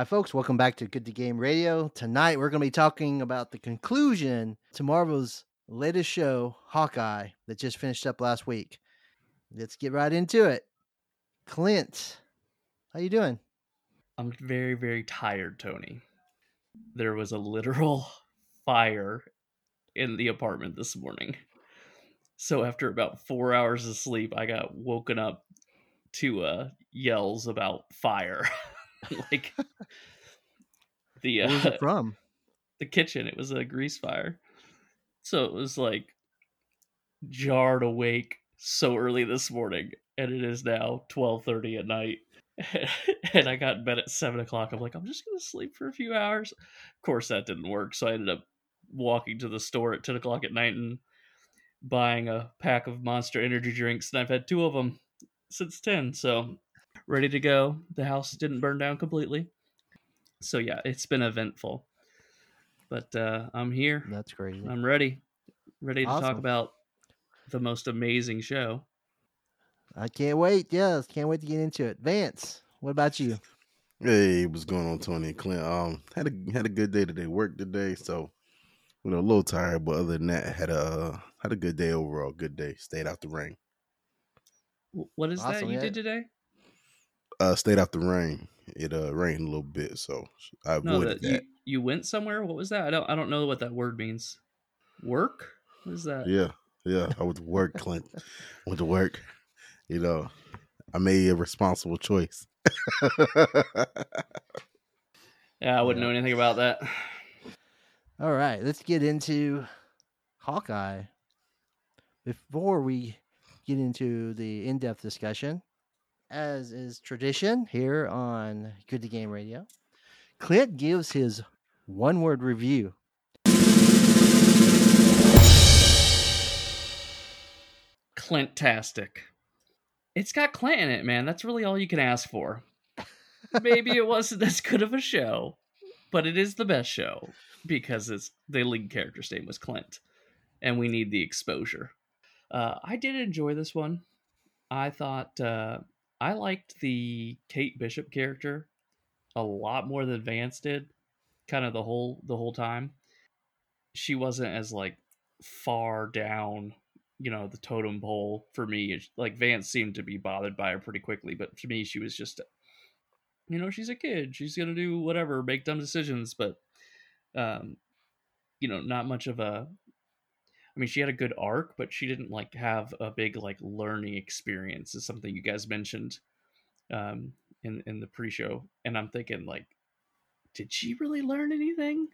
Hi, folks. Welcome back to Good to Game Radio. Tonight, we're going to be talking about the conclusion to Marvel's latest show, Hawkeye, that just finished up last week. Let's get right into it. Clint, how you doing? I'm very, very tired, Tony. There was a literal fire in the apartment this morning. So after about four hours of sleep, I got woken up to uh, yells about fire. like the uh, Where's from? the kitchen. It was a grease fire, so it was like jarred awake so early this morning, and it is now twelve thirty at night. and I got in bed at seven o'clock. I'm like, I'm just gonna sleep for a few hours. Of course, that didn't work. So I ended up walking to the store at ten o'clock at night and buying a pack of Monster Energy drinks, and I've had two of them since ten. So ready to go. The house didn't burn down completely. So yeah, it's been eventful. But uh, I'm here. That's crazy. I'm ready. Ready to Awesome. talk about the most amazing show. I can't wait. Yes, can't wait to get into it. Vance, what about you? Hey, what's going on, Tony and Clint? Um, had a had a good day today. Worked today, so you know a little tired, but other than that, had a had a good day overall. Good day. Stayed out the rain. Wh- What is that you yeah. did today? Uh, stayed out the rain. It uh rained a little bit, so I No, avoided that you you went somewhere. What was that? I don't I don't know what that word means. Work? What is that? Yeah, yeah. I went to work, Clint. went to work. You know, I made a responsible choice. Yeah, I wouldn't Yeah. know anything about that. All right, let's get into Hawkeye. Before we get into the in depth discussion, as is tradition here on Good to Game Radio, Clint gives his one word review. Clintastic. It's got Clint in it, man. That's really all you can ask for. Maybe it wasn't as good of a show, but it is the best show because it's the lead character's name was Clint, and we need the exposure. Uh, I did enjoy this one. I thought uh, I liked the Kate Bishop character a lot more than Vance did. Kind of the whole the whole time. She wasn't as like far down you know the totem pole for me like vance seemed to be bothered by her pretty quickly but to me she was just you know she's a kid she's gonna do whatever make dumb decisions but um you know not much of a i mean she had a good arc but she didn't like have a big like learning experience is something you guys mentioned um in in the pre-show and i'm thinking like did she really learn anything?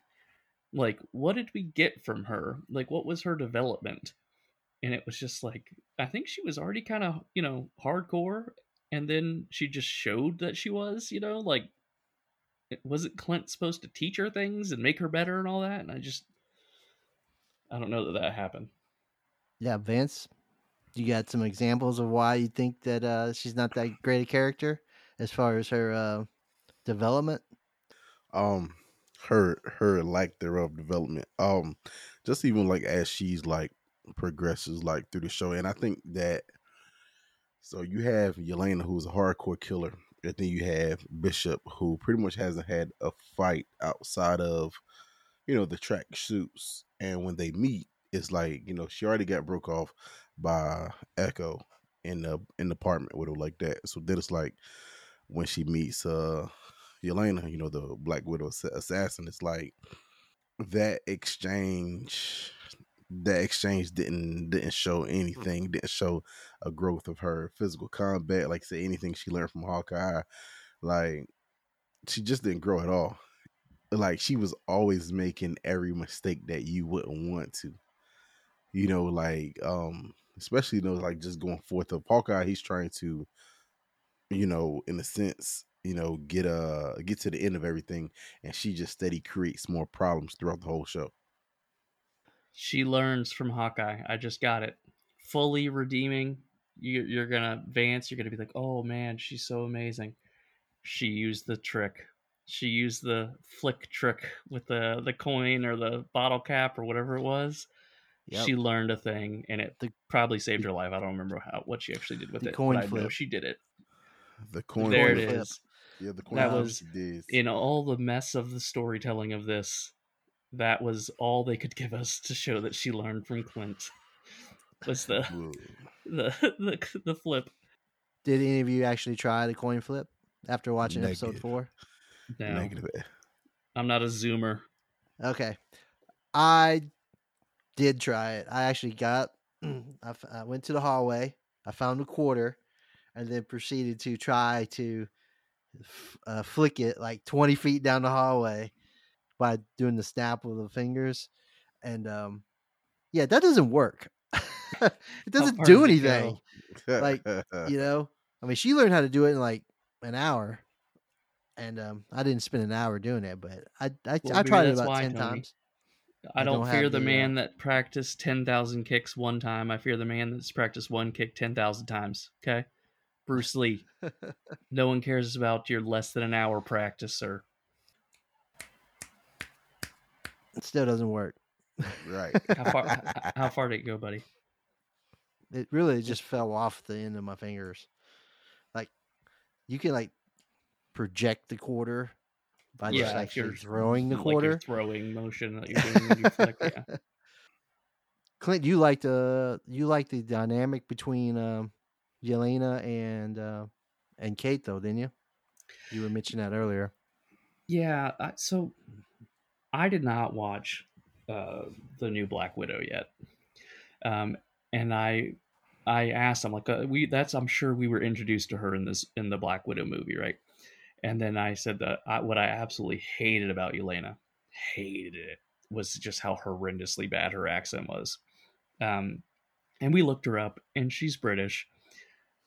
Like what did we get from her? Like what was her development? And it was just like I think she was already kind of you know hardcore, and then she just showed that she was you know like wasn't Clint supposed to teach her things and make her better and all that, and I just I don't know that that happened. Yeah, Vance, you got some examples of why you think that uh, she's not that great a character as far as her uh, development? um her her lack thereof development um just even like as she's like progresses like through the show and i think that so you have yelena who's a hardcore killer and then you have bishop who pretty much hasn't had a fight outside of you know the track suits and when they meet it's like you know she already got broke off by echo in the in the apartment with her like that so then it's like when she meets uh Yelena, you know, the Black Widow assassin, it's like that exchange that exchange didn't didn't show anything, didn't show a growth of her physical combat, like say anything she learned from Hawkeye. Like she just didn't grow at all. Like she was always making every mistake that you wouldn't want to. You know, like um especially you know, like just going forth of Hawkeye, he's trying to, you know, in a sense, you know, get uh get to the end of everything and she just steady creates more problems throughout the whole show. She learns from Hawkeye. I just got it. Fully redeeming. You, you're gonna Vance. You're gonna be like, oh man, she's so amazing. She used the trick. She used the flick trick with the the coin or the bottle cap or whatever it was. Yep. She learned a thing, and it The- probably saved her life. I don't remember how what she actually did with The it. coin but I know flip. she did it. The coin there coin it flip. is. Yeah, the Queen That was did. in all the mess of the storytelling of this, that was all they could give us to show that she learned from Clint. Was the the the, the flip? Did any of you actually try the coin flip after watching episode four? No, Negative. I'm not a zoomer. Okay. I did try it. I actually got, I, f- I went to the hallway, I found a quarter, and then proceeded to try to f- uh, flick it like 20 feet down the hallway by doing the snap with the fingers. And um, yeah, that doesn't work. it doesn't do anything. like, You know, I mean, she learned how to do it in like an hour. And um, I didn't spend an hour doing it, but I I, Well, I tried it about why, ten Tony. times. I I don't, don't fear have the, the, uh, man that practiced 10,000 kicks one time. I fear the man that's practiced one kick 10,000 times. Okay? Bruce Lee. no one cares about your less than an hour practice, sir. It still doesn't work. right. How far, h- how far did it go, buddy? It really just fell off the end of my fingers. Like you can like project the quarter by just Yeah, if you're throwing the like quarter. throwing motion that you're doing you flick. Yeah. Clint, you like the you like the dynamic between um, Yelena and uh, and Kate though, didn't you? You were mentioning that earlier. Yeah, I, so I did not watch uh, the new Black Widow yet, um, and I I asked I'm like uh, we that's I'm sure we were introduced to her in this in the Black Widow movie, right? And then I said that I, what I absolutely hated about Elena, hated it, was just how horrendously bad her accent was. Um, and we looked her up, and she's British,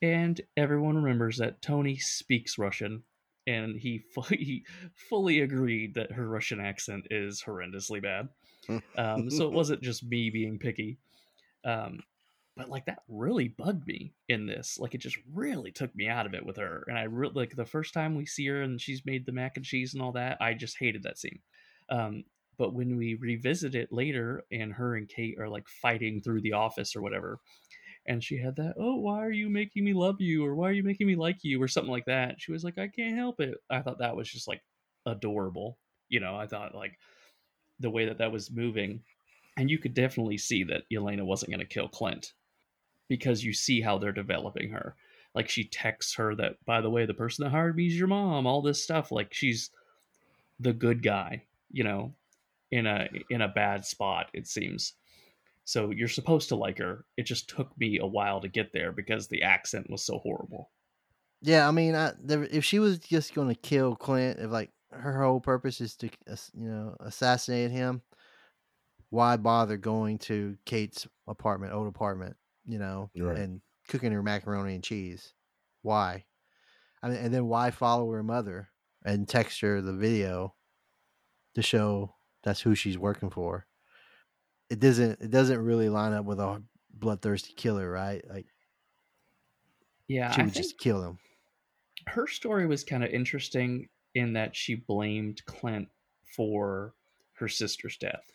and everyone remembers that Tony speaks Russian, and he fully, he fully agreed that her Russian accent is horrendously bad. Um, so it wasn't just me being picky. Um, but like that really bugged me in this. Like it just really took me out of it with her. And I really like the first time we see her and she's made the mac and cheese and all that, I just hated that scene. Um, but when we revisit it later and her and Kate are like fighting through the office or whatever, and she had that, oh, why are you making me love you? Or why are you making me like you? Or something like that. She was like, I can't help it. I thought that was just like adorable. You know, I thought like the way that that was moving. And you could definitely see that Elena wasn't going to kill Clint because you see how they're developing her. Like she texts her that, by the way, the person that hired me is your mom, all this stuff. Like she's the good guy, you know, in a in a bad spot, it seems. So you're supposed to like her. It just took me a while to get there because the accent was so horrible. Yeah, I mean, I, there, if she was just going to kill Clint, if like her whole purpose is to, you know, assassinate him, why bother going to Kate's apartment, old apartment, you know, Right. and cooking her macaroni and cheese? Why? I mean, and then why follow her mother and text her the video to show that's who she's working for? It doesn't. It doesn't really line up with a bloodthirsty killer, right? Like Yeah, she would just kill him. her story was kind of interesting in that she blamed Clint for her sister's death.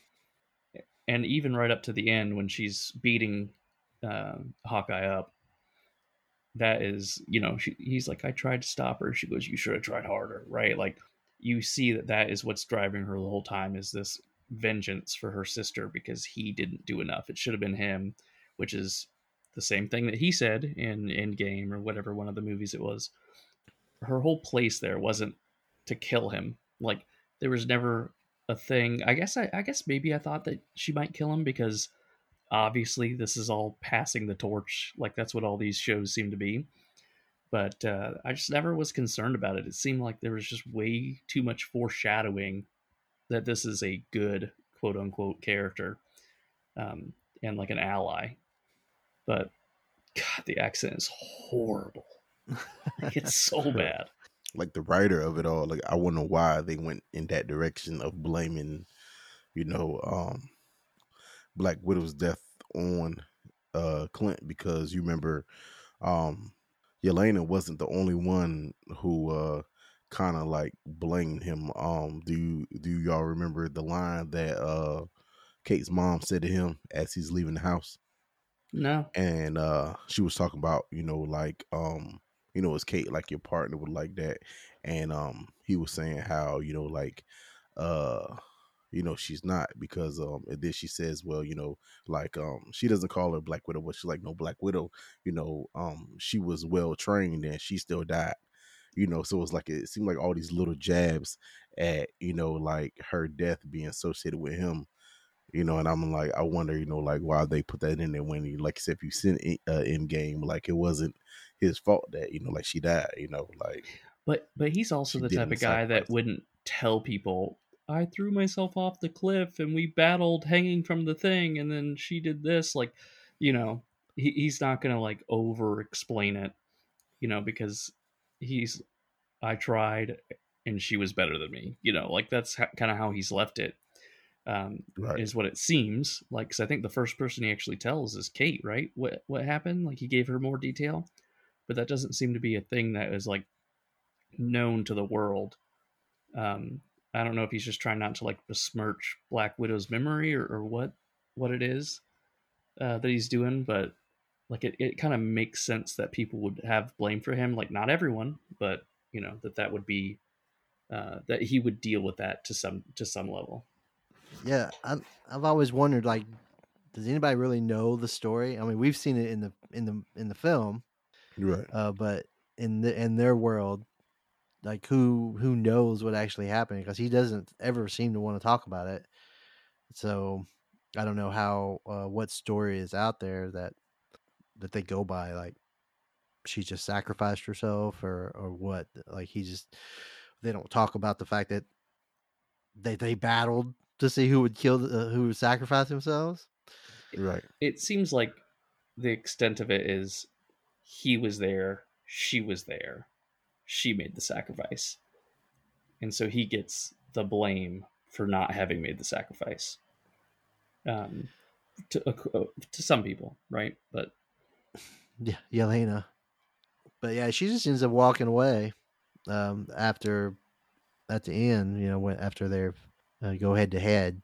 And even right up to the end when she's beating um, Hawkeye up, that is, you know, she, he's like, I tried to stop her. She goes, You should have tried harder, right? Like, you see that that is what's driving her the whole time is this vengeance for her sister because he didn't do enough. It should have been him, which is the same thing that he said in Endgame or whatever one of the movies it was her whole place there wasn't to kill him. Like there was never a thing. I guess I, I guess maybe I thought that she might kill him because obviously this is all passing the torch. Like that's what all these shows seem to be. But uh, I just never was concerned about it. It seemed like there was just way too much foreshadowing that this is a good quote unquote character um, and like an ally. But God, the accent is horrible. It's so bad. like the writer of it all, like I wonder why they went in that direction of blaming, you know, um Black Widow's death on uh Clint because you remember um Yelena wasn't the only one who uh kind of like blamed him. Um do you, do y'all remember the line that uh Kate's mom said to him as he's leaving the house? No. and uh she was talking about you know like um you know, is Kate like your partner would like that? And um, he was saying how you know, like, uh, you know, she's not because um, and then she says, well, you know, like um, she doesn't call her Black Widow, but she's like, no, Black Widow, you know, um, she was well trained and she still died. You know, so it's like it seemed like all these little jabs at you know like her death being associated with him you know, and I'm like, I wonder, you know, like why they put that in there when he, like, said, if you sent uh, Endgame, like it wasn't his fault that you know, like she died, you know, like. But but he's also the type of guy that wouldn't tell people I threw myself off the cliff and we battled hanging from the thing and then she did this like you know he, he's not gonna like over explain it you know because he's I tried and she was better than me you know like that's ha- kind of how he's left it um, Right. is what it seems like. Because I think the first person he actually tells is Kate, right? What what happened? Like he gave her more detail, but that doesn't seem to be a thing that is like known to the world. Um, I don't know if he's just trying not to like besmirch Black Widow's memory or, or what what it is uh, that he's doing, but like it, it kind of makes sense that people would have blame for him. Like not everyone, but you know that that would be uh, that he would deal with that to some to some level. Yeah, I, I've always wondered, like, does anybody really know the story? I mean, we've seen it in the in the in the film, Right. uh, but in the in their world, like, who who knows what actually happened? Because he doesn't ever seem to want to talk about it. So I don't know how uh, what story is out there that that they go by. Like, she just sacrificed herself, or or what? Like, he just they don't talk about the fact that they they battled to see who would kill the, uh, who would sacrifice themselves. Right. it seems like the extent of it is he was there, she was there, she made the sacrifice. And so he gets the blame for not having made the sacrifice. Um, to, uh, to some people, right? But Yeah, Yelena. But yeah, she just ends up walking away um, after at the end. You know, when after they uh, go head to head.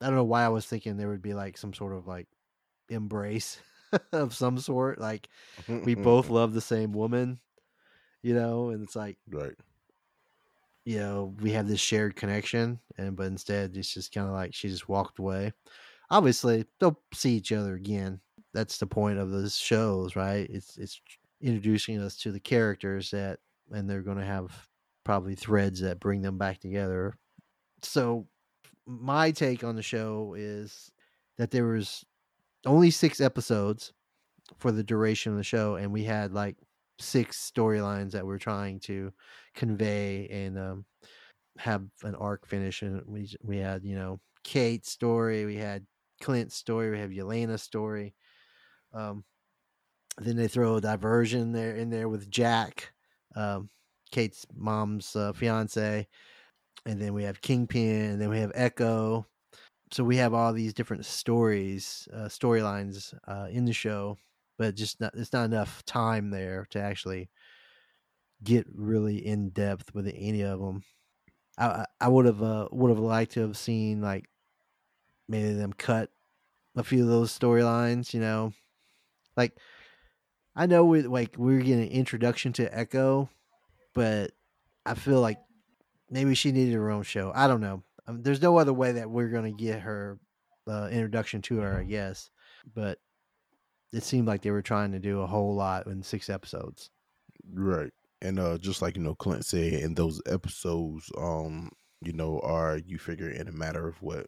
I don't know why I was thinking there would be like some sort of like embrace of some sort. Like we both love the same woman, you know, and it's like Right. you know we have this shared connection, and but instead it's just kind of like she just walked away. Obviously, they'll see each other again. That's the point of those shows, right? It's it's introducing us to the characters that, and they're going to have probably threads that bring them back together. So, my take on the show is that there was only six episodes for the duration of the show, and we had like six storylines that we're trying to convey and um, have an arc finish. And we we had you know Kate's story, we had Clint's story, we have Yelena's story. Um, then they throw a diversion there in there with Jack, um, Kate's mom's uh, fiance, and then we have Kingpin, and then we have Echo. So we have all these different stories, uh, storylines uh, in the show, but just not, it's not enough time there to actually get really in depth with any of them. I I- would have uh, would have liked to have seen like maybe them cut a few of those storylines. You know, like I know we like we're getting an introduction to Echo, but I feel like maybe she needed her own show. I don't know. Um, there's no other way that we're gonna get her uh, introduction to her, I guess. But it seemed like they were trying to do a whole lot in six episodes. Right. And uh just like you know Clint said in those episodes um you know are you figure in a matter of what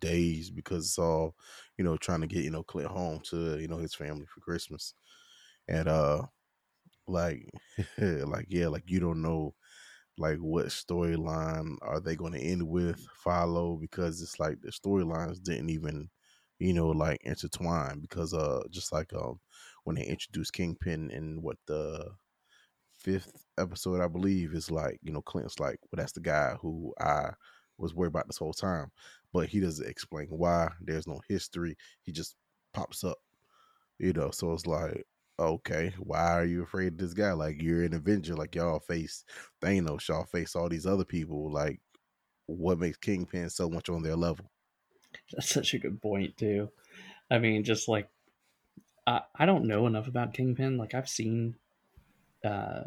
days because it's all you know trying to get you know Clint home to you know his family for Christmas. And uh like like yeah like you don't know like what storyline are they going to end with follow because it's like the storylines didn't even you know like intertwined because uh just like um when they introduced Kingpin in what the fifth episode, I believe, is like, you know, Clint's like, well, that's the guy who I was worried about this whole time. But he doesn't explain why. There's no history. He just pops up, you know. So it's like, okay, why are you afraid of this guy? Like, you're an Avenger. Like, y'all face Thanos. Y'all face all these other people. Like, what makes Kingpin so much on their level? That's such a good point too. I mean, just like I, I don't know enough about Kingpin. Like I've seen uh,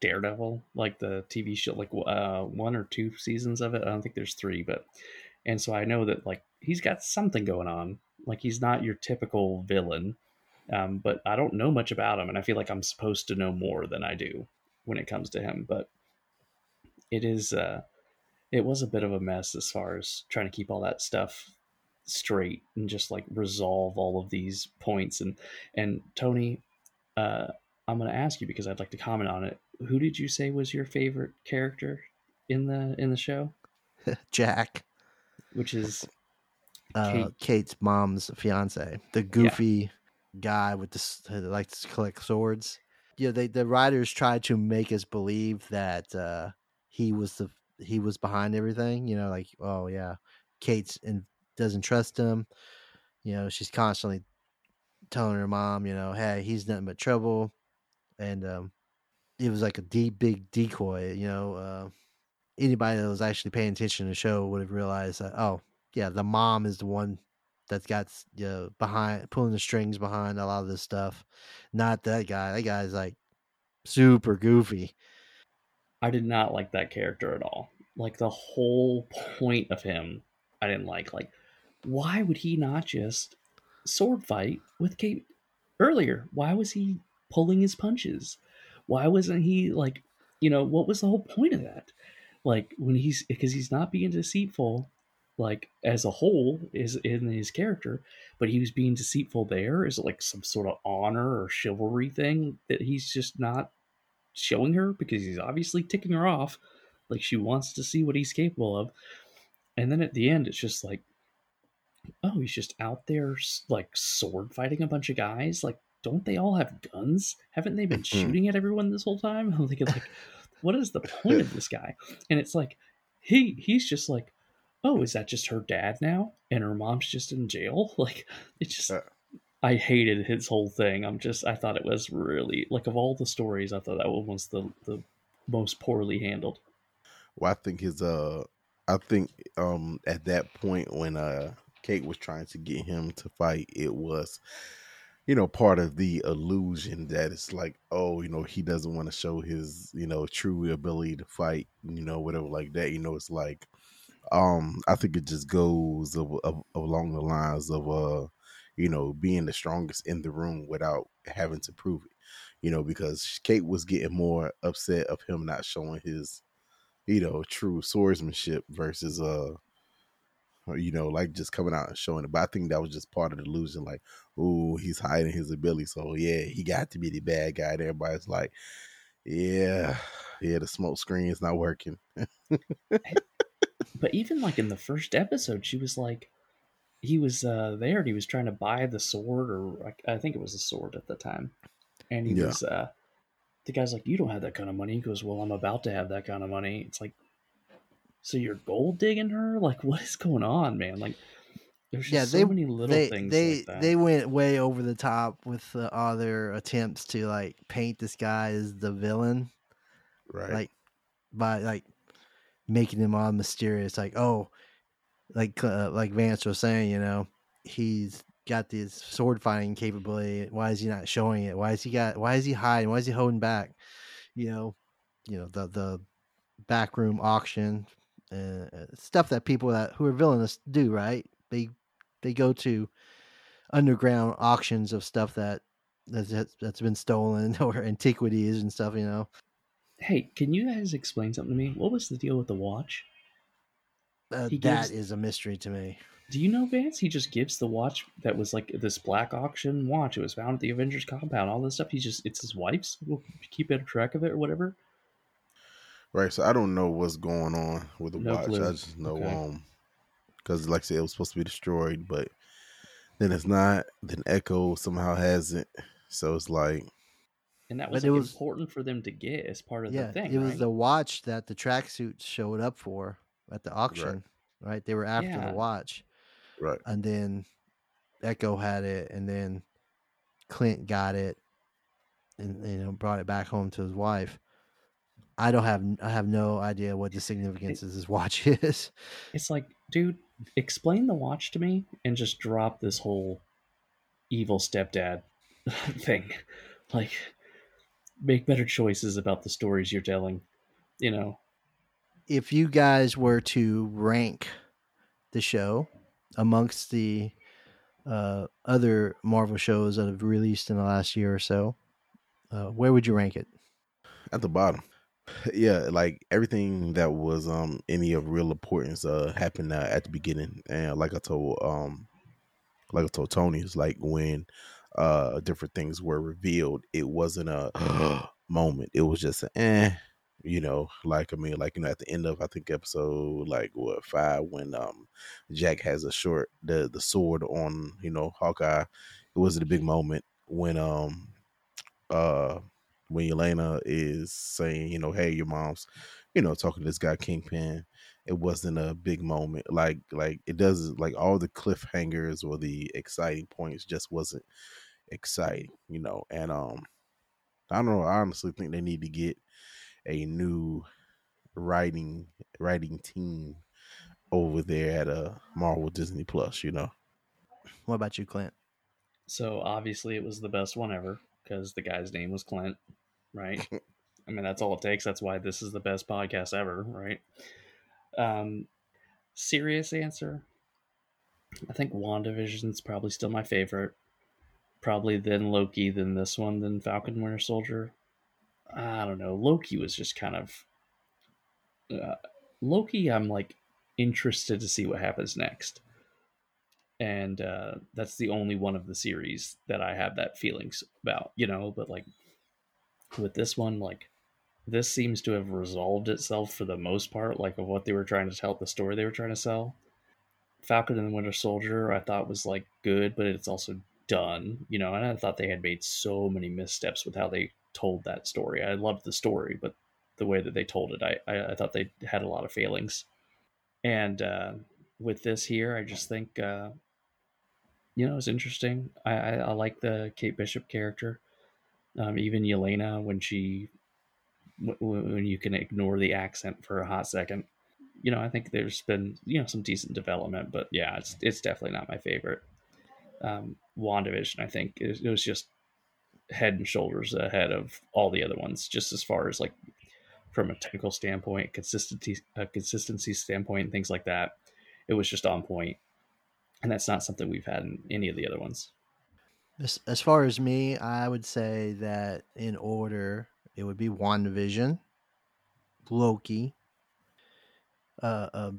Daredevil, like the TV show, like uh, one or two seasons of it. I don't think there's three, but and so I know that like he's got something going on. Like he's not your typical villain, um, but I don't know much about him, and I feel like I'm supposed to know more than I do when it comes to him. But it is, uh, it was a bit of a mess as far as trying to keep all that stuff straight and just like resolve all of these points. And and Tony, uh, I'm going to ask you because I'd like to comment on it. Who did you say was your favorite character in the in the show? Jack, Which is uh, Kate. Kate's mom's fiance, the goofy guy with this likes to collect swords. Yeah, they the writers tried to make us believe that uh, he was the he was behind everything. You know, like oh yeah, Kate's and doesn't trust him. You know, she's constantly telling her mom, you know, hey, he's nothing but trouble, and um, it was like a deep, big decoy. You know, uh, anybody that was actually paying attention to the show would have realized that oh yeah, the mom is the one that's got you know, behind pulling the strings behind a lot of this stuff, not that guy. That guy's like super goofy. I did not like that character at all. Like the whole point of him, I didn't like. Like, why would he not just sword fight with Kate earlier? Why was he pulling his punches? Why wasn't he like, you know, what was the whole point of that? Like when he's because he's not being deceitful, like as a whole is in his character, but he was being deceitful there. Is it like some sort of honor or chivalry thing that he's just not showing her because he's obviously ticking her off like she wants to see what he's capable of and then at the end it's just like oh he's just out there like sword fighting a bunch of guys? Like don't they all have guns? Haven't they been shooting at everyone this whole time? I'm thinking like what is the point of this guy? And it's like he he's just like oh is that just her dad now? And her mom's just in jail? Like it's just Uh. I hated his whole thing. I'm just I thought it was really like of all the stories, I thought that one was the the most poorly handled. Well, I think his uh, I think um at that point when uh Kate was trying to get him to fight, it was, you know, part of the illusion that it's like, oh, you know, he doesn't want to show his, you know, true ability to fight, you know, whatever like that. You know, it's like, um, I think it just goes of, of, along the lines of uh, you know, being the strongest in the room without having to prove it. You know, because Kate was getting more upset of him not showing his you know, true swordsmanship versus uh you know, like just coming out and showing it. But I think that was just part of the illusion, like, oh, he's hiding his ability. So yeah, he got to be the bad guy. And everybody's like, Yeah, yeah, the smoke screen is not working. But even like in the first episode, she was like, he was uh, there and he was trying to buy the sword, or I I think it was the sword at the time, and he Yeah. was. uh The guy's like, "You don't have that kind of money." He goes, "Well, I'm about to have that kind of money." It's like, so you're gold digging her? Like, what is going on, man? Like, there's just Yeah, so they- many little they things they like that. they went way over the top with uh, all their attempts to like paint this guy as the villain, Right. like by like making him all mysterious. Like oh, like uh, like Vance was saying, you know, he's got this sword fighting capability. Why is he not showing it? Why is he got? Why is he hiding? Why is he holding back? You know, you know the the backroom auction uh, uh, stuff that people that who are villainous do. Right? They they go to underground auctions of stuff that that's, that's- been stolen or antiquities and stuff. You know, Hey, can you guys explain something to me? What was the deal with the watch? uh, that gives- is a mystery to me. Do you know Vance? He just gives the watch that was like this black auction watch. It was found at the Avengers compound. All this stuff. He just it's his wife's. We'll keep a track of it or whatever. Right. So I don't know what's going on with the No watch. clue. I just know Okay. um because like I said, it was supposed to be destroyed, but then it's not. Then Echo somehow has it. So it's like And that But was, it like, was- important for them to get as part of Yeah, the thing. it was right? the watch that the tracksuit showed up for at the auction. Right, they were after Yeah. the watch. right. and then Echo had it, and then Clint got it, and you know brought it back home to his wife. I don't have I have no idea what the significance of this watch is. It's like, dude, explain the watch to me and just drop this whole evil stepdad thing. Like, make better choices about the stories you're telling. You know, if you guys were to rank the show amongst the uh, other Marvel shows that have released in the last year or so, uh, where would you rank it? At the bottom. Yeah, like everything that was um any of real importance uh happened uh, at the beginning, and like I told um like I told Tony, it's like when uh different things were revealed, it wasn't a moment. It was just a eh, you know, like I mean, like you know, at the end of I think episode like what five when um Jack has a short the the sword on you know Hawkeye, it was a big moment when um uh when Elena is saying you know hey your mom's you know talking to this guy Kingpin, it wasn't a big moment like like it does like all the cliffhangers or the exciting points just wasn't exciting you know and um I don't know I honestly think they need to get a new writing writing team over there at uh Marvel Disney Plus, you know. What about you, Clint? So obviously it was the best one ever because the guy's name was Clint, right? I mean that's all it takes. That's why this is the best podcast ever, right? Um serious answer. I think WandaVision's probably still my favorite. Probably then Loki, then this one, then Falcon Winter Soldier. I don't know. Loki was just kind of uh, Loki. I'm like interested to see what happens next, and uh, that's the only one of the series that I have that feelings about. You know, but like with this one, like this seems to have resolved itself for the most part, like of what they were trying to tell, the story they were trying to sell. Falcon and the Winter Soldier, I thought was like good, but it's also done, you know, and I thought they had made so many missteps with how they told that story. I loved the story, but the way that they told it, I, I, I thought they had a lot of failings. And uh, with this here, I just think, uh, you know, it's interesting. I, I, I, like the Kate Bishop character. Um, even Yelena, when she, when you can ignore the accent for a hot second, you know, I think there's been, you know, some decent development, but yeah, it's, it's definitely not my favorite. Um, WandaVision, I think it, it was just head and shoulders ahead of all the other ones, just as far as like from a technical standpoint, consistency, a consistency standpoint, and things like that. It was just on point, and that's not something we've had in any of the other ones. As, as far as me, I would say that in order, it would be WandaVision, Loki, uh, uh,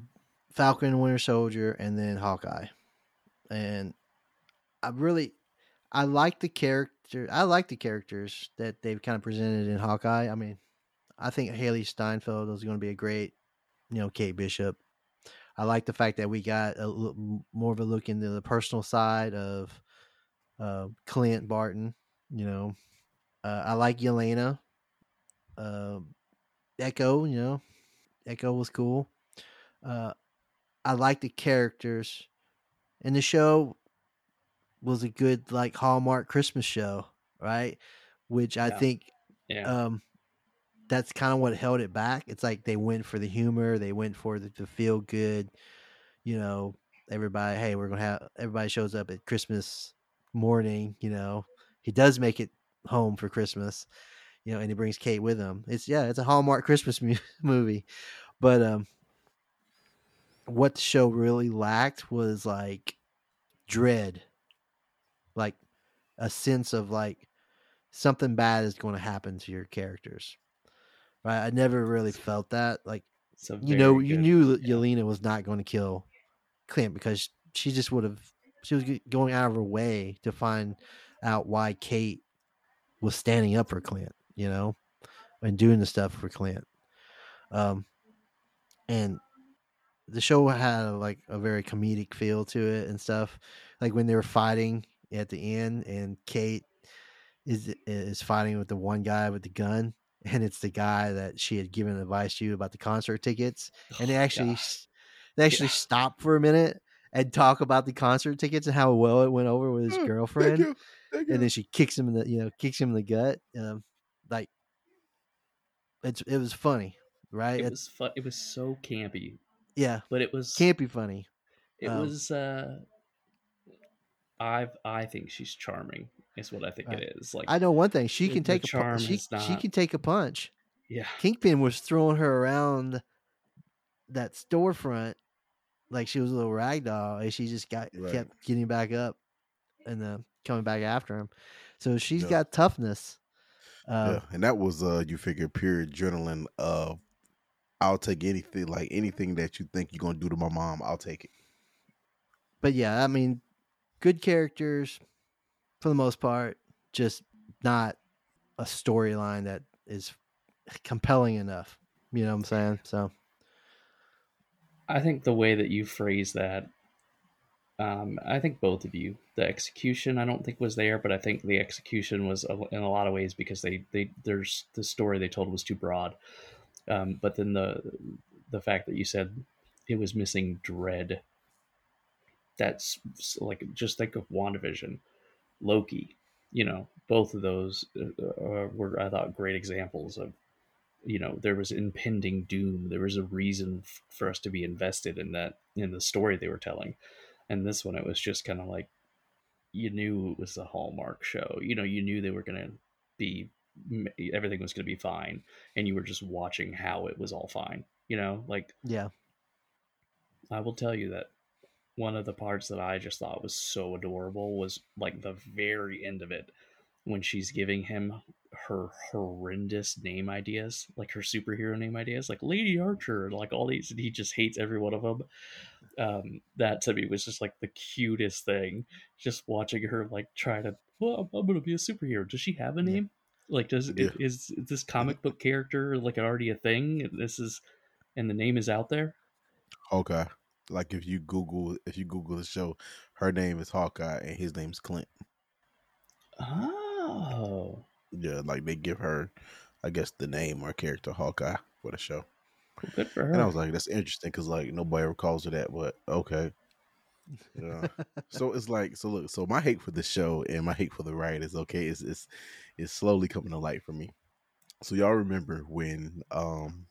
Falcon, Winter Soldier, and then Hawkeye. And I really, I like the character. I like the characters that they've kind of presented in Hawkeye. I mean, I think Hailee Steinfeld is going to be a great, you know, Kate Bishop. I like the fact that we got a more of a look into the personal side of uh, Clint Barton. You know, uh, I like Yelena. Uh, Echo, you know, Echo was cool. Uh, I like the characters and the show was a good like Hallmark Christmas show, right? Which I yeah. think yeah. um that's kind of what held it back. It's like they went for the humor, they went for the, the feel good, you know, everybody, hey, we're gonna have everybody shows up at Christmas morning, you know. He does make it home for Christmas, you know, and he brings Kate with him. It's yeah, it's a Hallmark Christmas mu- movie. But um what the show really lacked was like dread like a sense of like something bad is going to happen to your characters. Right? I never really felt that. Like you know, you knew yeah. Yelena was not going to kill Clint because she just would have. She was going out of her way to find out why Kate was standing up for Clint. You know, and doing the stuff for Clint. Um, and the show had like a very comedic feel to it and stuff. Like when they were fighting at the end, and Kate is is fighting with the one guy with the gun, and it's the guy that she had given advice to about the concert tickets, and they oh, actually they actually yeah. stop for a minute and talk about the concert tickets and how well it went over with his mm, girlfriend, Thank you. Thank you. and then she kicks him in the you know kicks him in the gut, um, like it's it was funny, right? It was fun. It was so campy. Yeah, but it was campy funny. It um, was uh I I think she's charming. Is what I think Right. it is. Like I know one thing. She can take a charm punch. She, is she can take a punch. yeah, Kingpin was throwing her around that storefront like she was a little rag doll, and she just got Right. kept getting back up and uh, coming back after him. So she's Yeah. got toughness. Uh, yeah, and that was uh you figure pure adrenaline of I'll take anything like anything that you think you're gonna do to my mom, I'll take it. But yeah, I mean, good characters for the most part, just not a storyline that is compelling enough. You know what I'm saying? So I think the way that you phrase that, um, I think both of you, the execution I don't think was there, but I think the execution was in a lot of ways because they they there's the story they told was too broad. Um, but then the the fact that you said it was missing dread. That's like just think of WandaVision, Loki. You know, both of those uh, uh, were I thought great examples of you know there was impending doom. There was a reason f- for us to be invested in that in the story they were telling. And this one it was just kind of like you knew it was a hallmark show. You know you knew they were going to be everything was going to be fine and you were just watching how it was all fine you know? Like yeah, I will tell you that one of the parts that I just thought was so adorable was like the very end of it when she's giving him her horrendous name ideas, like her superhero name ideas, like Lady Archer, and like all these, and he just hates every one of them. Um, that to me was just like the cutest thing. Just watching her like try to, well, I'm gonna be a superhero. Does she have a name? Like, does Yeah. is, is this comic book character like already a thing? This is, and the name is out there. Hawkeye. Like if you Google if you Google the show, her name is Hawkeye and his name's Clint. Oh, Yeah, like they give her, I guess, the name or character Hawkeye for the show. good for her. And I was like, that's interesting because like nobody ever calls her that, but okay. Yeah. so it's like, so look, so my hate for the show and my hate for the writers, okay, is is is slowly coming to light for me. So y'all remember when um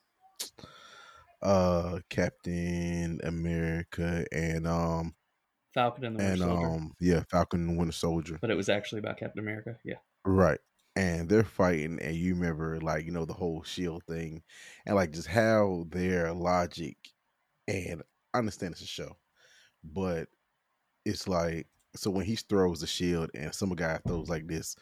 uh Captain America and um Falcon and the Winter and Soldier, um yeah Falcon and Winter Soldier but it was actually about Captain America. Yeah, Right. And they're fighting, and you remember, like, you know, the whole shield thing, and like just how their logic, and I understand it's a show, but it's like, so when he throws the shield, and some guy throws like this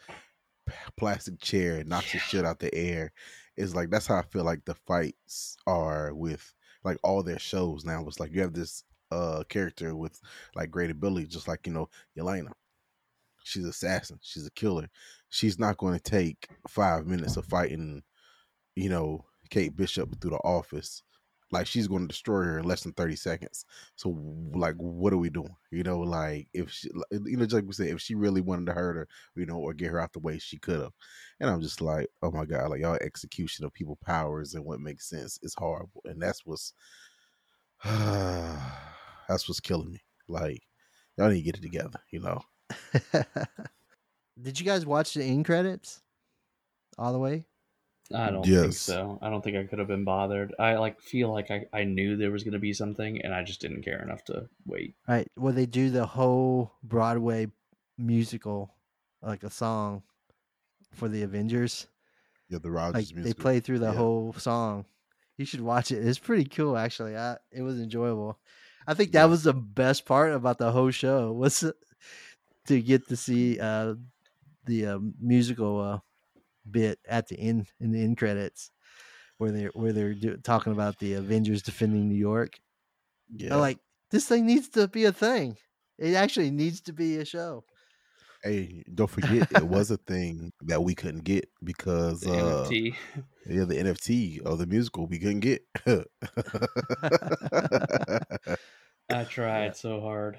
plastic chair and knocks his Yeah. shit out the air, it's like that's how I feel like the fights are with like all their shows now. It's like you have this uh character with like great ability, just like you know Yelena. She's an assassin. She's a killer. She's not going to take five minutes of fighting you know kate bishop through the office like she's going to destroy her in less than 30 seconds. So like what are we doing? You know like if she you know just like we said if she really wanted to hurt her you know or get her out the way she could have and i'm just like oh my god like y'all execution of people powers and what makes sense is horrible. And that's what's that's what's killing me. Like y'all need to get it together you know? Did you guys watch the end credits all the way? I don't think so. I don't think I could have been bothered. I like feel like I, I knew there was going to be something, and I just didn't care enough to wait. Right. Well, they do the whole Broadway musical, like a song for the Avengers. Yeah, the Like Rogers they play through the Yeah. whole song. You should watch it. It's pretty cool, actually. I, it was enjoyable. I think that Yeah. was the best part about the whole show was to get to see uh, the uh, musical uh, bit at the end in the end credits, where they are where they're do, talking about the Avengers defending New York. Yeah. I'm like, this thing needs to be a thing. It actually needs to be a show. hey, don't forget it was a thing that we couldn't get because The uh NFT. yeah, the NFT of the musical we couldn't get. I tried so hard.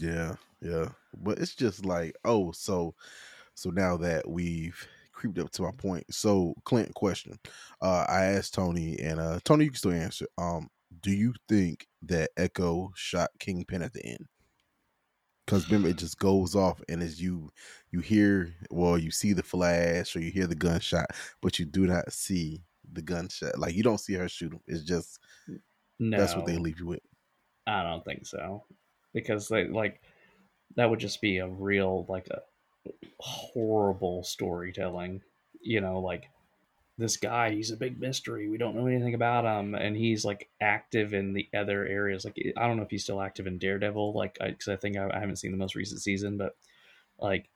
yeah, yeah. But it's just like, oh, so so now that we've creeped up to my point. So Clint question. Uh I asked Tony and uh Tony you can still answer. Um, do you think that Echo shot Kingpin at the end? Because remember, it just goes off, and as you you hear, well, you see the flash or you hear the gunshot, but you do not see the gunshot. Like you don't see her shoot him. It's just No, that's what they leave you with. I don't think so, because they like that would just be a real like a horrible storytelling. You know, like this guy, he's a big mystery. We don't know anything about him, and he's like active in the other areas. Like I don't know if he's still active in Daredevil, like because I, I, think I, I haven't seen the most recent season, but like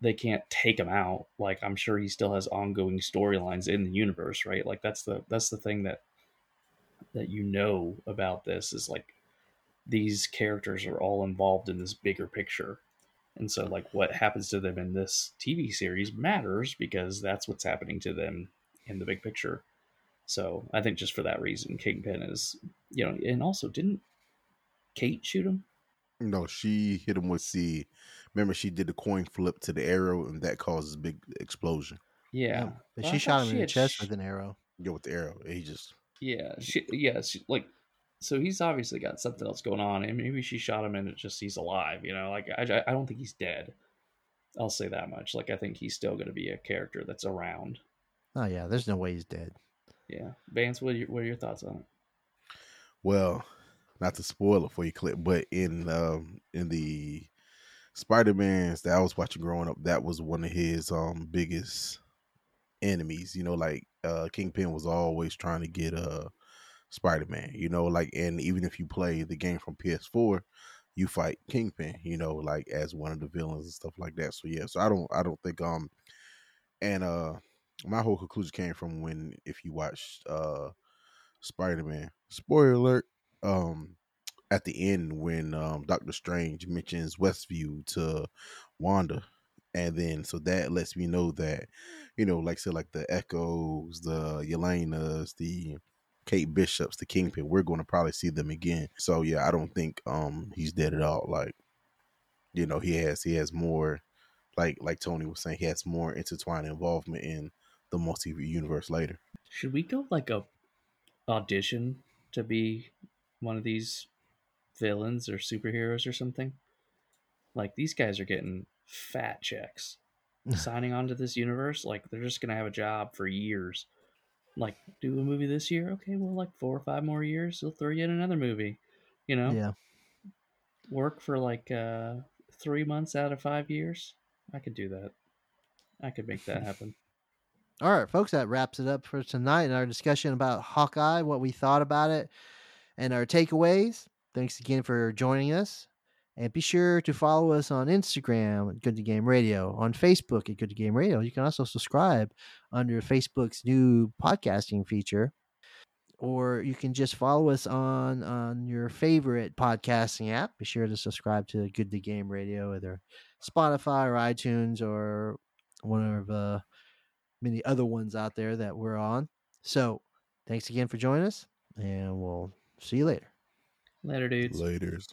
they can't take him out. Like I'm sure he still has ongoing storylines in the universe, right? Like that's the that's the thing that that you know about this is like these characters are all involved in this bigger picture. And so like what happens to them in this TV series matters because that's what's happening to them in the big picture. So I think just for that reason, Kingpin is you know, and also didn't Kate shoot him? No, she hit him with the. Remember, she did the coin flip to the arrow, and that causes a big explosion. Yeah, Yeah, but Well, she I shot him she in the chest sh- with an arrow. Yeah, with the arrow, he just Yeah, she, yeah, she, like so he's obviously got something else going on, and maybe she shot him and it just he's alive. You know, like I, I don't think he's dead. I'll say that much. Like I think he's still going to be a character that's around. Oh yeah, there's no way he's dead. Yeah, Vance, what are your, what are your thoughts on it? well, not to spoil it for you, Clip, but in um in the Spider Mans that I was watching growing up, that was one of his um biggest enemies. You know, like uh Kingpin was always trying to get uh Spider Man. You know, like and even if you play the game from PS4, you fight Kingpin. You know, like as one of the villains and stuff like that. So yeah, so I don't I don't think um and uh my whole conclusion came from when if you watched uh Spider Man. Spoiler alert. Um at the end when um Doctor Strange mentions Westview to Wanda. And then so that lets me know that, you know, like so like the Echoes, the Yelenas, the Kate Bishops, the Kingpin, we're gonna probably see them again. So yeah, I don't think um he's dead at all. Like, you know, he has he has more like like Tony was saying, he has more intertwined involvement in the multi universe later. Should we go like a audition to be one of these villains or superheroes or something? Like these guys are getting fat checks signing on to this universe. Like they're just gonna have a job for years. Like do a movie this year, okay? Well, like four or five more years, they'll throw you in another movie. You know, Yeah. work for like uh, three months out of five years. I could do that. I could make that happen. All right, folks, that wraps it up for tonight in our discussion about Hawkeye, what we thought about it, and our takeaways. Thanks again for joining us. And be sure to follow us on Instagram at Good to Game Radio, on Facebook at Good to Game Radio. You can also subscribe under Facebook's new podcasting feature, or you can just follow us on on your favorite podcasting app. Be sure to subscribe to Good to Game Radio, either Spotify or iTunes or one of the many other ones out there that we're on. So, thanks again for joining us, and we'll see you later. Later, dudes. Laters.